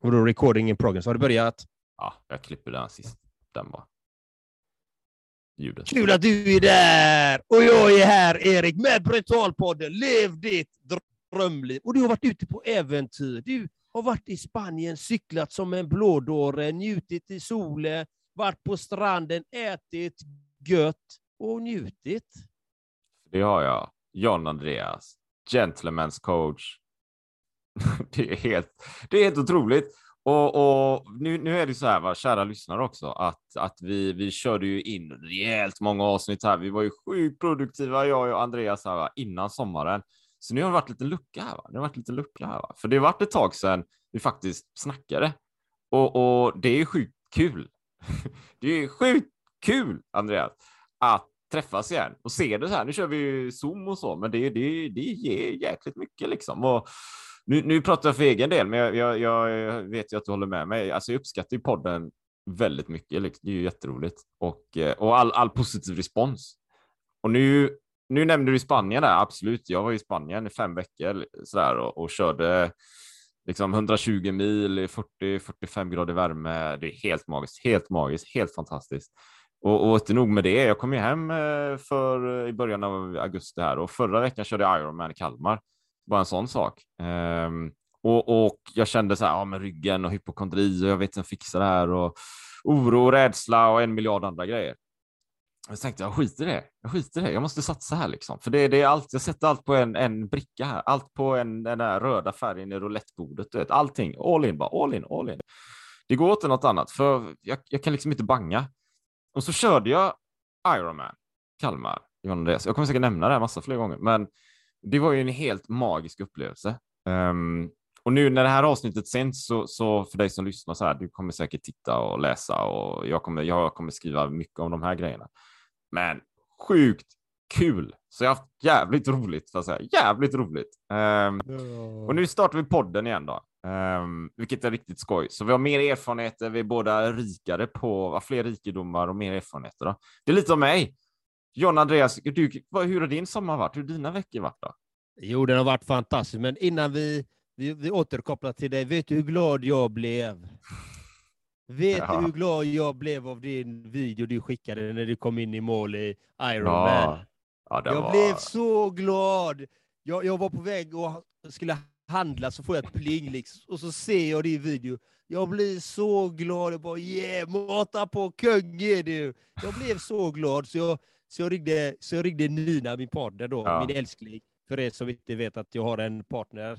Och då recording in progress. Har du börjat? Ja, jag klipper den sist. Den bara. Ljudet. Kul att du är där! Och jag är här, Erik, med Brutalpodden. Lev ditt drömliv. Och du har varit ute på äventyr. Du har varit i Spanien, cyklat som en blådåre, njutit i solen, varit på stranden, ätit gött och njutit. Det har jag. John Andreas, gentleman's coach. Det är helt, det är helt otroligt. Och, och nu, nu är det så här, va, kära lyssnare också, att, att vi, vi körde ju in rejält många avsnitt här. Vi var ju sjukt produktiva, jag och Andreas, här, va, innan sommaren. Så nu har det varit lite lucka här. Va? Det har varit lite lucka här. Va? För det har varit ett tag sedan vi faktiskt snackade. Och, och det är sjukt kul. det är sjukt kul, Andreas, att träffas igen och se det så här. Nu kör vi ju Zoom och så, men det, det, det ger jäkligt mycket liksom. Och nu, nu pratar jag för egen del, men jag, jag, jag vet ju att du håller med mig. Alltså, jag uppskattar ju podden väldigt mycket. Liksom. Det är ju jätteroligt och, eh, och all, all positiv respons. Och nu, nu nämnde du Spanien där, absolut. Jag var i Spanien i fem veckor sådär, och, och körde liksom 120 mil i 40-45 grader värme. Det är helt magiskt, helt magiskt, helt fantastiskt. Och, och inte nog med det, jag kom ju hem eh, för, i början av augusti här och förra veckan körde jag Ironman i Kalmar. Bara en sån sak. Um, och, och, jag kände så här, ja, men ryggen och hypokondri och jag vet inte fixa det här och oro och rädsla och en miljard andra grejer. Jag tänkte jag skiter i det. Jag skiter i det. Jag måste satsa här liksom, för det, det är allt. Jag sätter allt på en, en bricka här, allt på en, den där röda färgen i roulettebordet. Du vet, allting all in bara all in, all in. Det går inte något annat, för jag, jag kan liksom inte banga. Och så körde jag Ironman Kalmar. Jag kommer säkert nämna det här massa fler gånger, men det var ju en helt magisk upplevelse. Um, och nu när det här avsnittet sänds så, så för dig som lyssnar så här, du kommer säkert titta och läsa och jag kommer, jag kommer skriva mycket om de här grejerna. Men sjukt kul! Så jag har haft jävligt roligt, för att säga. Jävligt roligt. Um, och nu startar vi podden igen då, um, vilket är riktigt skoj. Så vi har mer erfarenheter, vi är båda rikare på, fler rikedomar och mer erfarenheter. Då. Det är lite om mig. John Andreas, du, hur har din sommar varit? Hur har dina veckor varit då? Jo, den har varit fantastisk, men innan vi, vi, vi återkopplar till dig, vet du hur glad jag blev? Vet ja. du hur glad jag blev av din video du skickade när du kom in i mål i Iron ja. Ja, jag var... blev så glad! Jag, jag var på väg och skulle handla, så får jag ett pling liksom, och så ser jag din video. Jag blir så glad. Jag bara yeah, mata på kung är du! Jag blev så glad så jag så jag ringde, så jag ringde Nina, min partner då, ja. min älskling. För er som inte vet att jag har en partner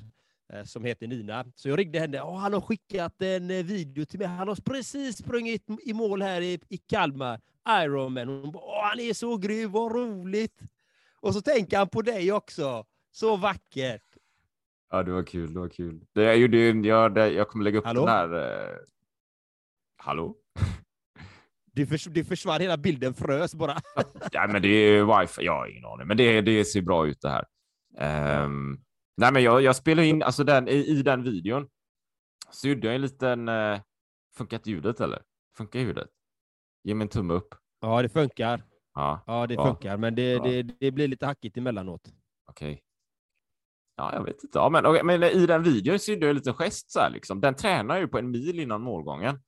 eh, som heter Nina. Så jag ringde henne. och han har skickat en eh, video till mig. Han har precis sprungit i mål här i, i Kalmar, Ironman. Hon bara, han är så grym, vad roligt! Och så tänker han på dig också. Så vackert! Ja, det var kul. Det var kul. Det, jag, gjorde, jag, jag kommer lägga upp Hallå? den här... Eh... Hallå? Det, förs det försvann, hela bilden frös bara. ja, men det är wifi, jag har ingen aning, men det, det ser bra ut det här. Um, nej, men jag, jag spelar in, alltså den, i, i den videon så gjorde jag en liten, uh, funkat ljudet eller? Funkar ljudet? Ge mig en tumme upp. Ja, det funkar. Ja, ja det ja. funkar, men det, det, det blir lite hackigt emellanåt. Okej. Okay. Ja, jag vet inte. Ja, men, okay, men i den videon så gjorde jag en liten gest så här liksom. Den tränar ju på en mil innan målgången.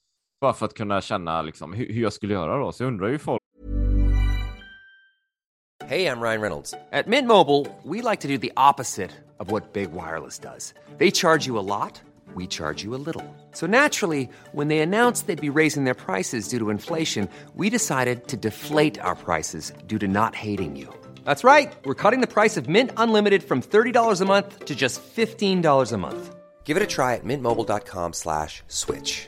Bara för att kunna känna liksom, hur, hur jag skulle göra då. Så jag undrar ju folk. Hej, jag Ryan Reynolds. På Mint Mobile, we like to do the opposite of what Big Wireless does. They charge you a lot. We charge you a little. So naturally, when they announced they'd be raising their prices due to inflation, we decided to deflate our prices due to not hating you. That's right. We're cutting the price of Mint Unlimited from $30 a month to just $15 a month. Give it a try at mintmobile.com slash switch.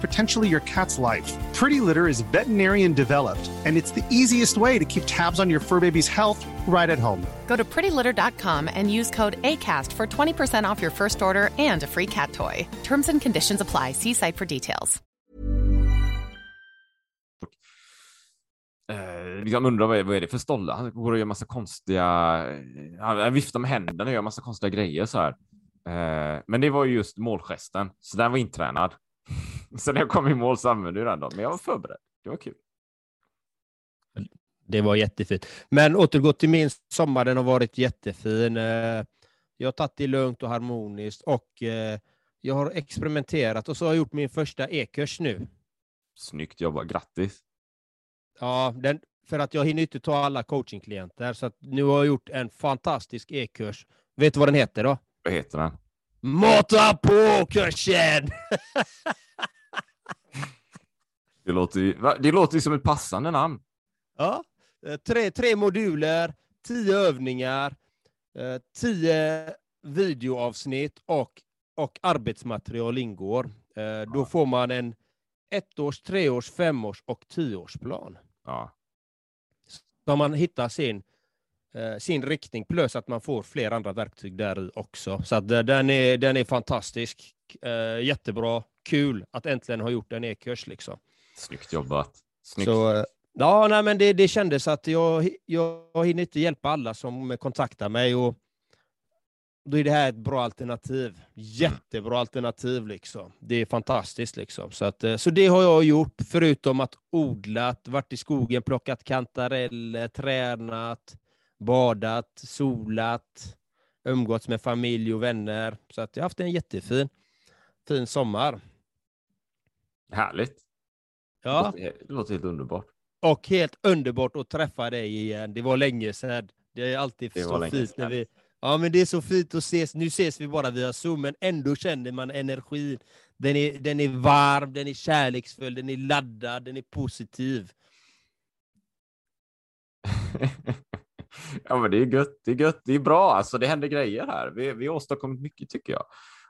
potentially your cat's life. Pretty Litter is veterinarian developed, and it's the easiest way to keep tabs on your fur baby's health right at home. Go to prettylitter.com and use code ACAST for 20% off your first order and a free cat toy. Terms and conditions apply. See site for details. Eh, liksom undrar vad är, vad är det för stolle? Han går och gör massa konstiga... Han viftar med händerna och gör massa konstiga grejer så här. Eh, men det var ju just målgesten, så den var intränad. så när jag kom i mål så använde jag den då, men jag var förberedd. Det var kul. Det var jättefint. Men återgå till min sommar, den har varit jättefin. Eh, jag har tagit det lugnt och harmoniskt och eh, jag har experimenterat och så har jag gjort min första e-kurs nu. Snyggt jobbat, grattis! Ja, den, för att jag hinner inte ta alla coachingklienter, så nu har jag gjort en fantastisk e-kurs. Vet du vad den heter då? Vad heter den? Mata på-kursen! det, låter det låter som ett passande namn. Ja, eh, tre, tre moduler, tio övningar, eh, tio videoavsnitt och, och arbetsmaterial ingår. Eh, då får man en ettårs, treårs, femårs och tioårsplan. Ja. Så man hittar sin, sin riktning plus att man får fler andra verktyg där i också. Så att den, är, den är fantastisk. Jättebra. Kul att äntligen ha gjort en e-kurs. Liksom. Snyggt jobbat. Snyggt. Så, ja, nej, men det, det kändes att jag, jag hinner inte hjälpa alla som kontaktar mig. Och då är det här ett bra alternativ. Jättebra alternativ. liksom. Det är fantastiskt. liksom. Så, att, så det har jag gjort, förutom att odlat, varit i skogen, plockat kantareller, tränat, badat, solat, umgåtts med familj och vänner. Så att jag har haft en jättefin fin sommar. Härligt. Ja. Det låter helt underbart. Och helt underbart att träffa dig igen. Det var länge sedan. Det är alltid Det så fint när vi... Ja, men det är så fint att ses. Nu ses vi bara via Zoom, men ändå känner man energin. Den är, den är varm, den är kärleksfull, den är laddad, den är positiv. ja, men det är gött. Det är gött. Det är bra. Alltså, det händer grejer här. Vi, vi har åstadkommit mycket tycker jag.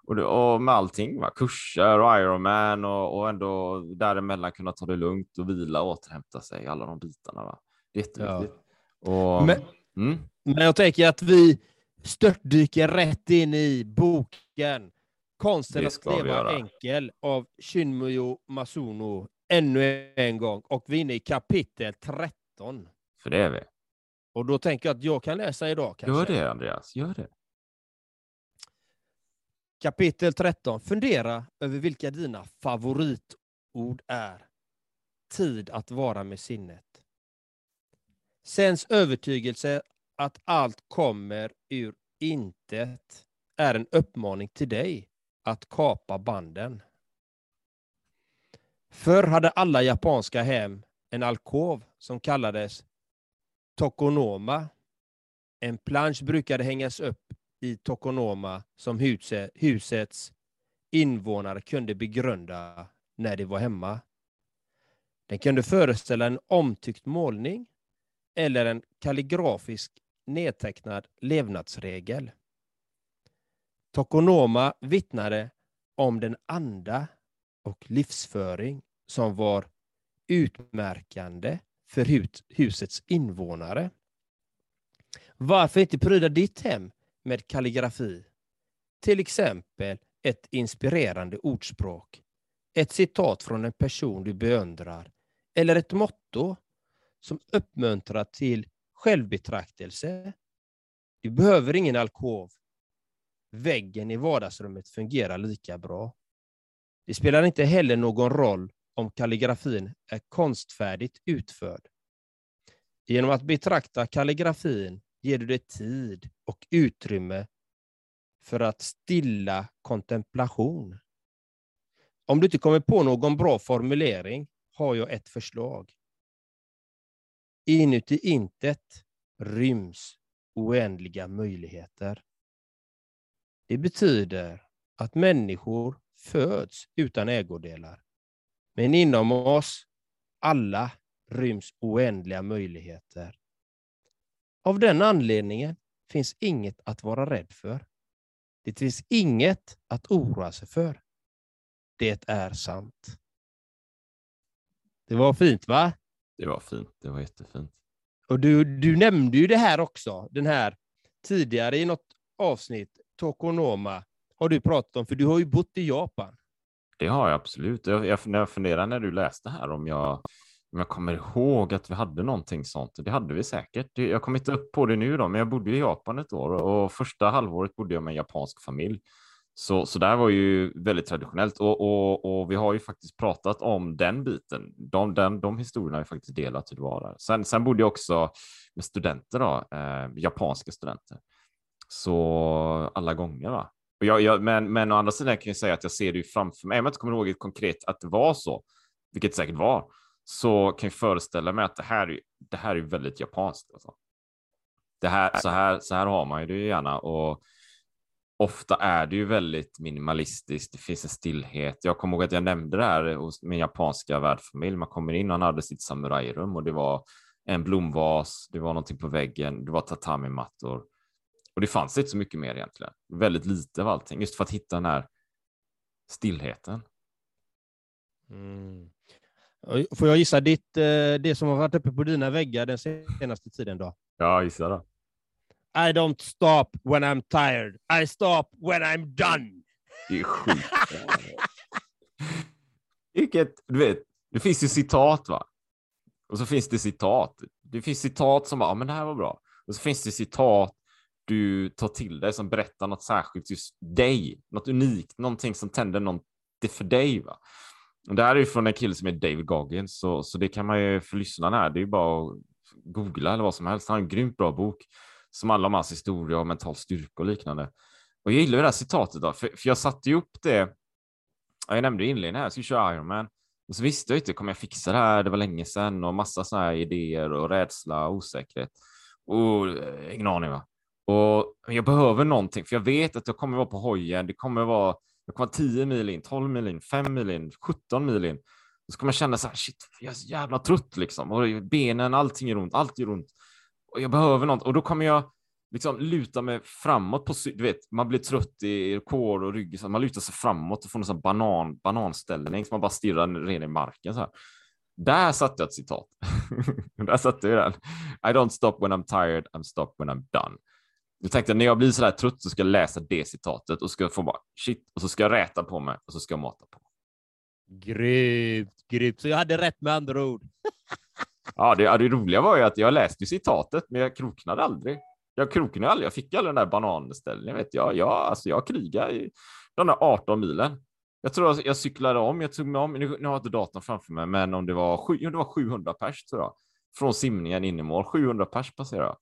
Och, det, och med allting, va? kurser och Ironman och, och ändå däremellan kunna ta det lugnt och vila och återhämta sig. Alla de bitarna. Va? Det är jätteviktigt. Och, Men- mm, Men jag tänker att vi störtdyker rätt in i boken Konsten att leva enkel av Shinmuyo Masuno ännu en gång. Och vi är inne i kapitel 13. för det är vi. Och då tänker jag att jag kan läsa idag. Kanske. Gör det Andreas, gör det. Kapitel 13. Fundera över vilka dina favoritord är. Tid att vara med sinnet. Sens övertygelse att allt kommer ur intet är en uppmaning till dig att kapa banden. Förr hade alla japanska hem en alkov som kallades tokonoma. En plansch brukade hängas upp i Tokonoma som huset, husets invånare kunde begrunda när de var hemma. Den kunde föreställa en omtyckt målning eller en kalligrafisk nedtecknad levnadsregel. Tokonoma vittnade om den anda och livsföring som var utmärkande för hus- husets invånare. Varför inte pryda ditt hem med kalligrafi? Till exempel ett inspirerande ordspråk, ett citat från en person du beundrar eller ett motto som uppmuntrar till självbetraktelse. Du behöver ingen alkov. Väggen i vardagsrummet fungerar lika bra. Det spelar inte heller någon roll om kalligrafin är konstfärdigt utförd. Genom att betrakta kalligrafin ger du dig tid och utrymme för att stilla kontemplation. Om du inte kommer på någon bra formulering har jag ett förslag. Inuti intet ryms oändliga möjligheter. Det betyder att människor föds utan ägodelar. Men inom oss alla ryms oändliga möjligheter. Av den anledningen finns inget att vara rädd för. Det finns inget att oroa sig för. Det är sant. Det var fint, va? Det var fint. Det var jättefint. Och du, du nämnde ju det här också, den här tidigare i något avsnitt, Tokonoma, har du pratat om, för du har ju bott i Japan. Det har jag absolut. Jag, jag, jag funderar när du läste här om jag, om jag kommer ihåg att vi hade någonting sånt. Det hade vi säkert. Jag kommer inte upp på det nu då, men jag bodde i Japan ett år och första halvåret bodde jag med en japansk familj. Så, så där var ju väldigt traditionellt och, och, och vi har ju faktiskt pratat om den biten. De, den, de historierna har vi faktiskt delat hur det var där. Sen, sen bodde jag också med studenter då, eh, japanska studenter. Så alla gånger va. Jag, jag, men, men å andra sidan kan jag säga att jag ser det ju framför mig. Även om jag inte kommer ihåg konkret att det var så, vilket det säkert var, så kan jag föreställa mig att det här, är- det här är väldigt japanskt. Alltså. Det här, så, här, så här har man ju det gärna och ofta är det ju väldigt minimalistiskt. Det finns en stillhet. Jag kommer ihåg att jag nämnde det här hos min japanska värdfamilj. Man kommer in och han hade sitt samurajrum och det var en blomvas, det var någonting på väggen, det var tatami-mattor. Och det fanns inte så mycket mer egentligen. Väldigt lite av allting, just för att hitta den här stillheten. Mm. Får jag gissa ditt, eh, det som har varit uppe på dina väggar den senaste tiden då? Ja, gissa då. I don't stop when I'm tired. I stop when I'm done. Det är sjukt. Vilket, du vet, det finns ju citat va? Och så finns det citat. Det finns citat som bara, ja men det här var bra. Och så finns det citat du tar till dig som berättar något särskilt just dig, något unikt, någonting som tänder något för dig. Va? Och det här är ju från en kille som är David Goggins, så, så det kan man ju för lyssnarna här, det är ju bara att googla eller vad som helst. Han har en grymt bra bok som handlar om hans historia och mental styrka och liknande. Och jag gillar det här citatet då, för, för jag satte ju upp det. ja, Jag nämnde i inledningen här, jag ska köra Ironman. Och så visste jag inte, kommer jag fixa det här? Det var länge sedan och massa sådana här idéer och rädsla och osäkerhet. Och eh, ingen aning va. Och jag behöver någonting, för jag vet att jag kommer vara på hojen. Det kommer vara, jag kommer vara 10 mil in, 12 mil in, 5 mil in, 17 mil in. Så kommer jag känna så här, shit, jag är så jävla trött liksom. Och benen, allting är ont, allt gör ont. Och jag behöver något. Och då kommer jag liksom luta mig framåt på, du vet, man blir trött i kår och rygg, så man lutar sig framåt och får en sån banan, bananställning som man bara stirrar ner i marken så här. Där satte jag ett citat. Där satte jag den. I don't stop when I'm tired, I'm stop when I'm done. Jag tänkte när jag blir så där trött så ska jag läsa det citatet och ska få bara shit och så ska jag räta på mig och så ska jag mata på. Grymt, grymt. Så jag hade rätt med andra ord. Ja, det, det roliga var ju att jag läste citatet, men jag kroknade aldrig. Jag kroknade aldrig. Jag fick aldrig den där bananställningen. Vet jag, jag, alltså jag krigade i de där 18 milen. Jag tror att jag cyklade om. Jag tog mig om. Nu, nu har jag inte datorn framför mig, men om det var, sju, det var 700 pers tror jag. Från simningen in i mål. 700 pers passerade jag.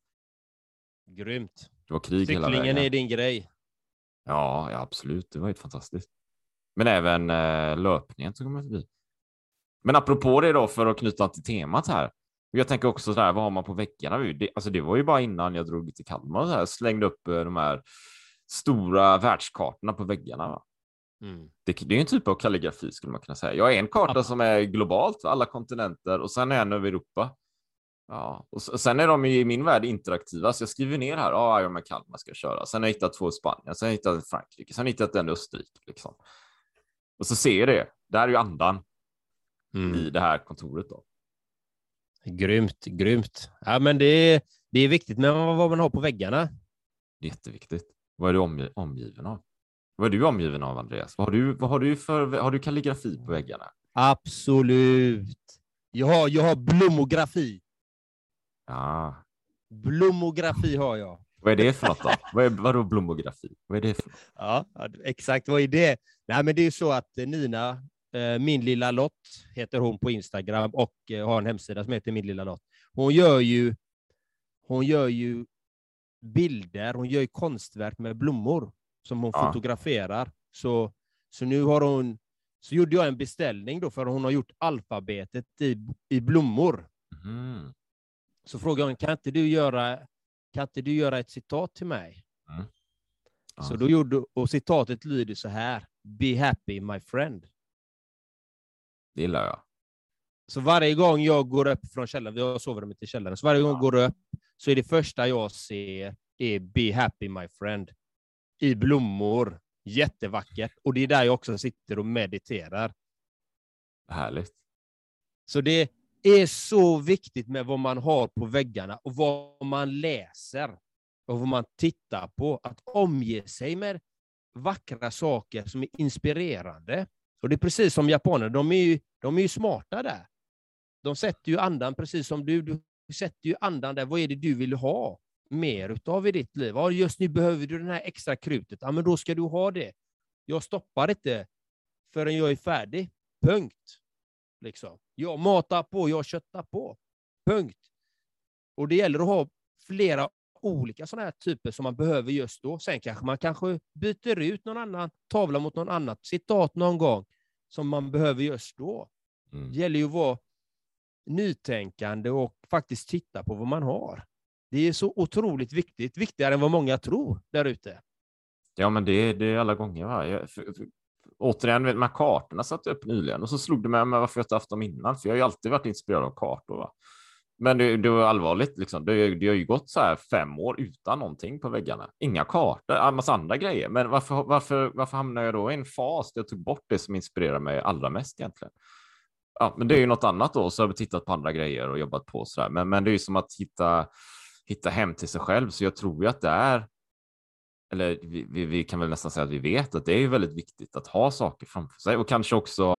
Grymt. Det var krig hela Cyklingen vägen. är din grej. Ja, ja, absolut. Det var helt fantastiskt. Men även eh, löpningen tog man förbi. Men apropå det då, för att knyta till temat här. Jag tänker också så här, vad har man på väggarna? Det, alltså det var ju bara innan jag drog till Kalmar och så här, slängde upp eh, de här stora världskartorna på väggarna. Mm. Det, det är en typ av kalligrafi skulle man kunna säga. Jag har en karta som är globalt, alla kontinenter och sen är en över Europa. Ja, och sen är de i min värld interaktiva, så jag skriver ner här, ja, ja men Kalmar ska jag köra. Sen har jag hittat två i Spanien, sen har jag hittat Frankrike, sen har jag hittat en i Österrike. Liksom. Och så ser jag det. Här är ju andan i det här kontoret. Då. Grymt, grymt. Ja, men det är, det är viktigt med vad man har på väggarna. Jätteviktigt. Vad är du omgi- omgiven av? Vad är du omgiven av, Andreas? Vad har du, vad har du för har du kalligrafi på väggarna? Absolut. Jag har, jag har blommografi. Ja, Blommografi har jag. vad är det för något då? vad är, vadå blommografi? Vad är det för något? Ja, exakt. Vad är det? Nej, men det är så att eh, Nina, eh, min lilla Lott, heter hon på Instagram och eh, har en hemsida som heter Min lilla Lott. Hon gör ju, hon gör ju bilder, hon gör ju konstverk med blommor som hon Ja. fotograferar. Så, så nu har hon, så gjorde jag en beställning då, för hon har gjort alfabetet i, i blommor. Mhm. Så frågade hon, kan inte du göra, kan inte du göra ett citat till mig? Ja. Så då gjorde, och citatet lyder så här. Be happy my friend. Det gillar jag. Så varje gång jag går upp från källaren, vi har sovrummet i källaren, så varje gång jag går upp så är det första jag ser är Be happy my friend. I blommor. Jättevackert. Och det är där jag också sitter och mediterar. Härligt. Så det är så viktigt med vad man har på väggarna och vad man läser och vad man tittar på. Att omge sig med vackra saker som är inspirerande. Och det är precis som japanerna, de är ju, de är ju smarta där. De sätter ju andan precis som du. Du sätter ju andan där. Vad är det du vill ha mer utav i ditt liv? Ja, just nu behöver du det här extra krutet. Ja, men då ska du ha det. Jag stoppar inte förrän jag är färdig. Punkt. Liksom. Jag matar på, jag köttar på. Punkt. Och det gäller att ha flera olika sådana här typer som man behöver just då. Sen kanske man kanske byter ut någon annan tavla mot någon annat citat någon gång som man behöver just då. Mm. Det gäller ju att vara nytänkande och faktiskt titta på vad man har. Det är så otroligt viktigt, viktigare än vad många tror där ute. Ja, men det, det är alla gånger. Va? Jag, för, för, återigen, med här kartorna satte jag upp nyligen och så slog det mig med varför jag inte haft dem innan, för jag har ju alltid varit inspirerad av kartor. Va? Men det, det var allvarligt, liksom. det, det har ju gått så här fem år utan någonting på väggarna. Inga kartor, en massa andra grejer. Men varför, varför, varför hamnar jag då i en fas där jag tog bort det som inspirerar mig allra mest egentligen? Ja, men det är ju något annat då, så har vi tittat på andra grejer och jobbat på så där. Men, men det är ju som att hitta, hitta hem till sig själv, så jag tror ju att det är eller vi, vi, vi, kan väl nästan säga att vi vet att det är väldigt viktigt att ha saker framför sig och kanske också.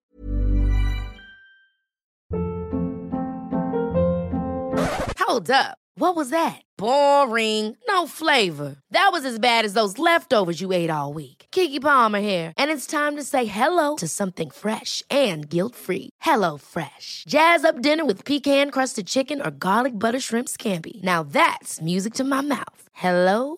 Hold up. What was that? Boring. No flavor. That was as bad as those leftovers you ate all week. Kiki Palmer here, and it's time to say hello to something fresh and guilt-free. Hello Fresh. Jazz up dinner with pecan-crusted chicken or garlic butter shrimp scampi. Now that's music to my mouth. Hello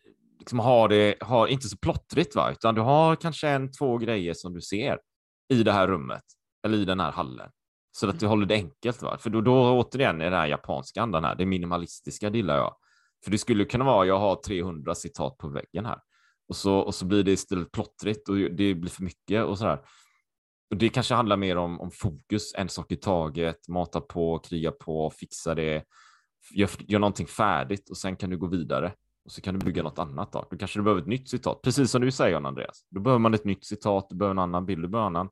Liksom ha det, ha, inte så plottrigt, va? utan du har kanske en, två grejer som du ser i det här rummet eller i den här hallen. Så att du håller det enkelt. Va? För då, då återigen är det här japanska andan här, det minimalistiska det gillar jag. För det skulle kunna vara, jag har 300 citat på väggen här. Och så, och så blir det istället plottrigt och det blir för mycket och sådär. Och det kanske handlar mer om, om fokus, en sak i taget, mata på, kriga på, fixa det, gör, gör någonting färdigt och sen kan du gå vidare. Och så kan du bygga något annat då. Då kanske du behöver ett nytt citat, precis som du säger Andreas. Då behöver man ett nytt citat, du behöver en annan bild, du behöver en annan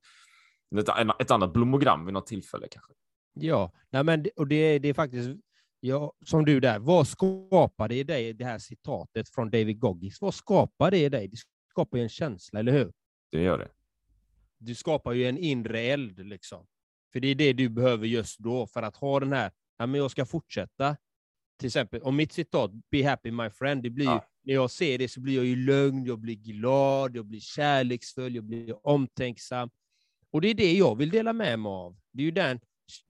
ett, ett annat blomogram vid något tillfälle kanske. Ja, nej men, och det, det är faktiskt, ja, som du där, vad skapar det i dig, det här citatet från David Goggins, vad skapar det i dig? Det skapar ju en känsla, eller hur? Det gör det. Du skapar ju en inre eld, liksom. För det är det du behöver just då, för att ha den här, ja, men jag ska fortsätta. Till exempel, om mitt citat, Be happy my friend, det blir ja. när jag ser det så blir jag ju lugn, jag blir glad, jag blir kärleksfull, jag blir omtänksam. Och det är det jag vill dela med mig av. Det är ju den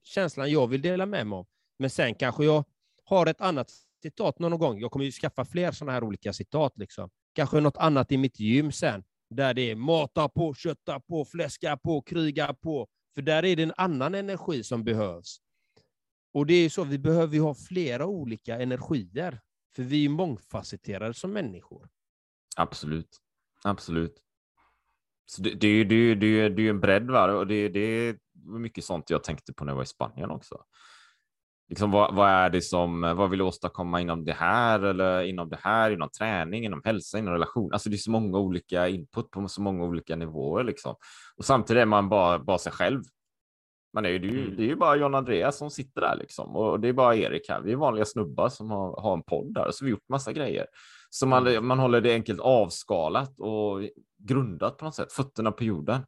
känslan jag vill dela med mig av. Men sen kanske jag har ett annat citat någon gång. Jag kommer ju skaffa fler sådana här olika citat. Liksom. Kanske något annat i mitt gym sen, där det är mata på, kötta på, fläska på, kriga på. För där är det en annan energi som behövs. Och det är så, vi behöver ju ha flera olika energier, för vi är mångfacetterade som människor. Absolut. Absolut. Så det, det, är ju, det, det, är, ju en bredd, va? och det, det är mycket sånt jag tänkte på när jag var i Spanien också. Liksom, vad, vad är det som, vad vill du åstadkomma inom det här eller inom det här, inom träning, inom hälsa, inom relation? Alltså det är så många olika input på så många olika nivåer liksom. Och samtidigt är man bara, bara sig själv. Ju, det, är ju, mm. det är ju bara John Andreas som sitter där liksom och det är bara Erik här. Vi är vanliga snubbar som har, har en podd där så vi har gjort massa grejer. Så man, mm. man håller det enkelt avskalat och grundat på något sätt, fötterna på jorden.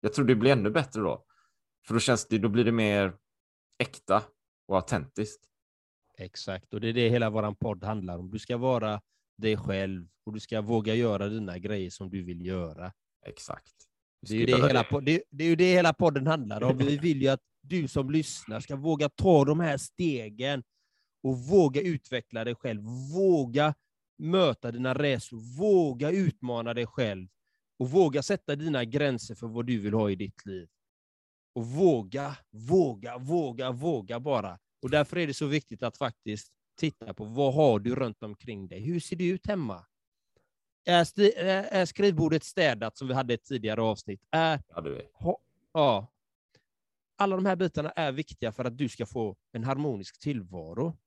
Jag tror det blir ännu bättre då. För då känns det, då blir det mer äkta och autentiskt. Exakt, och det är det hela vår podd handlar om. Du ska vara dig själv och du ska våga göra dina grejer som du vill göra. Exakt. Det är, ju det, hela, det, det är ju det hela podden handlar om. Vi vill ju att du som lyssnar ska våga ta de här stegen och våga utveckla dig själv. Våga möta dina rädslor. Våga utmana dig själv och våga sätta dina gränser för vad du vill ha i ditt liv. Och våga, våga, våga, våga bara. Och därför är det så viktigt att faktiskt titta på vad har du runt omkring dig? Hur ser det ut hemma? Är, sti- är är skrivbordet städat som vi hade i ett tidigare avsnitt? Är, hade vi. ha, ja. Alla de här bitarna är viktiga för att du ska få en harmonisk tillvaro.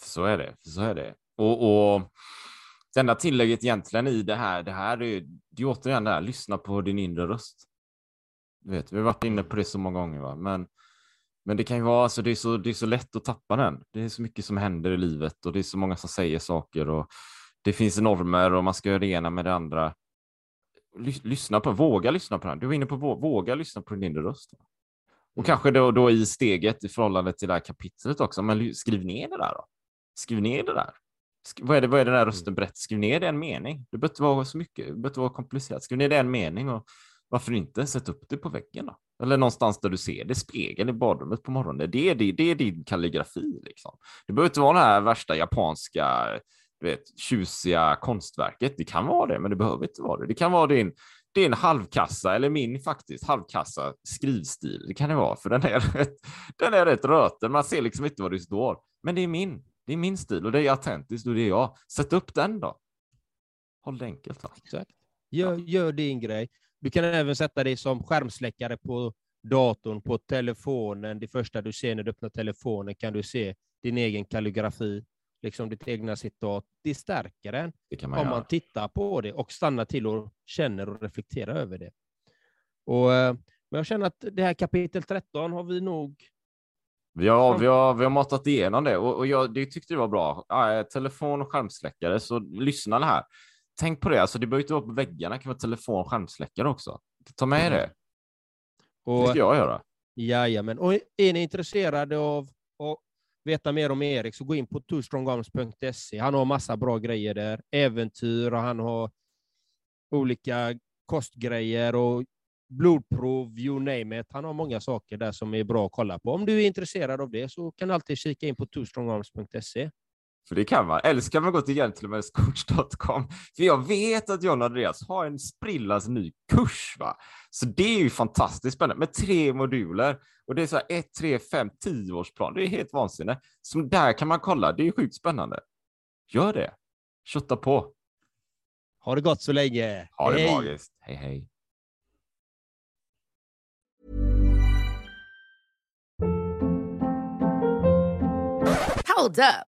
Så är det. Så är det. Och, och det enda tillägget egentligen i det här, det här är ju det är återigen det här, lyssna på din inre röst. Du vet, vi har varit inne på det så många gånger, va? men men det kan ju vara, alltså det är, så, det är så lätt att tappa den. Det är så mycket som händer i livet och det är så många som säger saker och det finns normer och man ska göra det ena med det andra. Lys- Lyssna på, våga lyssna på den. Du var inne på vå- våga lyssna på din inre röst. Och kanske då, då i steget i förhållande till det här kapitlet också, men skriv ner det där då. Skriv ner det där. Sk- vad, är det, vad är den där rösten berättar? Skriv ner det en mening. Det behöver inte vara så mycket, det behöver inte vara komplicerat. Skriv ner det en mening och varför inte sätta upp det på väggen då? Eller någonstans där du ser det, spegeln i badrummet på morgonen. Det är, det, det är din kalligrafi liksom. Det behöver inte vara det här värsta japanska, du vet, tjusiga konstverket. Det kan vara det, men det behöver inte vara det. Det kan vara din, din halvkassa, eller min faktiskt, halvkassa skrivstil. Det kan det vara, för den är rätt, den är rätt röten. Man ser liksom inte vad det står. Men det är min, det är min stil och det är autentiskt och det är jag. Sätt upp den då. Håll det enkelt. Va? Exakt. Gör, gör din grej. Du kan även sätta dig som skärmsläckare på datorn, på telefonen. Det första du ser när du öppnar telefonen kan du se din egen kalligrafi, liksom ditt egna citat. Det stärker den Det kan man om göra. man tittar på det och stannar till och känner och reflekterar över det. Och, eh, men jag känner att det här kapitel 13 har vi nog... Vi har, vi, har, vi har matat igenom det och, och jag det tyckte det var bra. Ja, telefon och skärmsläckare, så lyssna här. Tänk på det, alltså det behöver inte vara på väggarna, det kan vara telefon och skärmsläckare också. Ta med det. Det Och, ska jag göra. Jajamän. Och är ni intresserade av att veta mer om Erik så gå in på twostrongarms.se. Han har massa bra grejer där. Äventyr och han har olika kostgrejer och blodprov, you name it. Han har många saker där som är bra att kolla på. Om du är intresserad av det så kan du alltid kika in på twostrongarms.se. För det kan man. Eller så kan man gå till gentlemanscoach.com. För jag vet att John Andreas har en sprillans ny kurs. Va? Så det är ju fantastiskt spännande med tre moduler. Och det är så här 1, 3, 5, 10 årsplan. Det är helt vansinne. Så där kan man kolla. Det är sjukt spännande. Gör det. Kötta på. Ha det gott så länge. Ha det Hej! magiskt. Hej, hej. Hold up.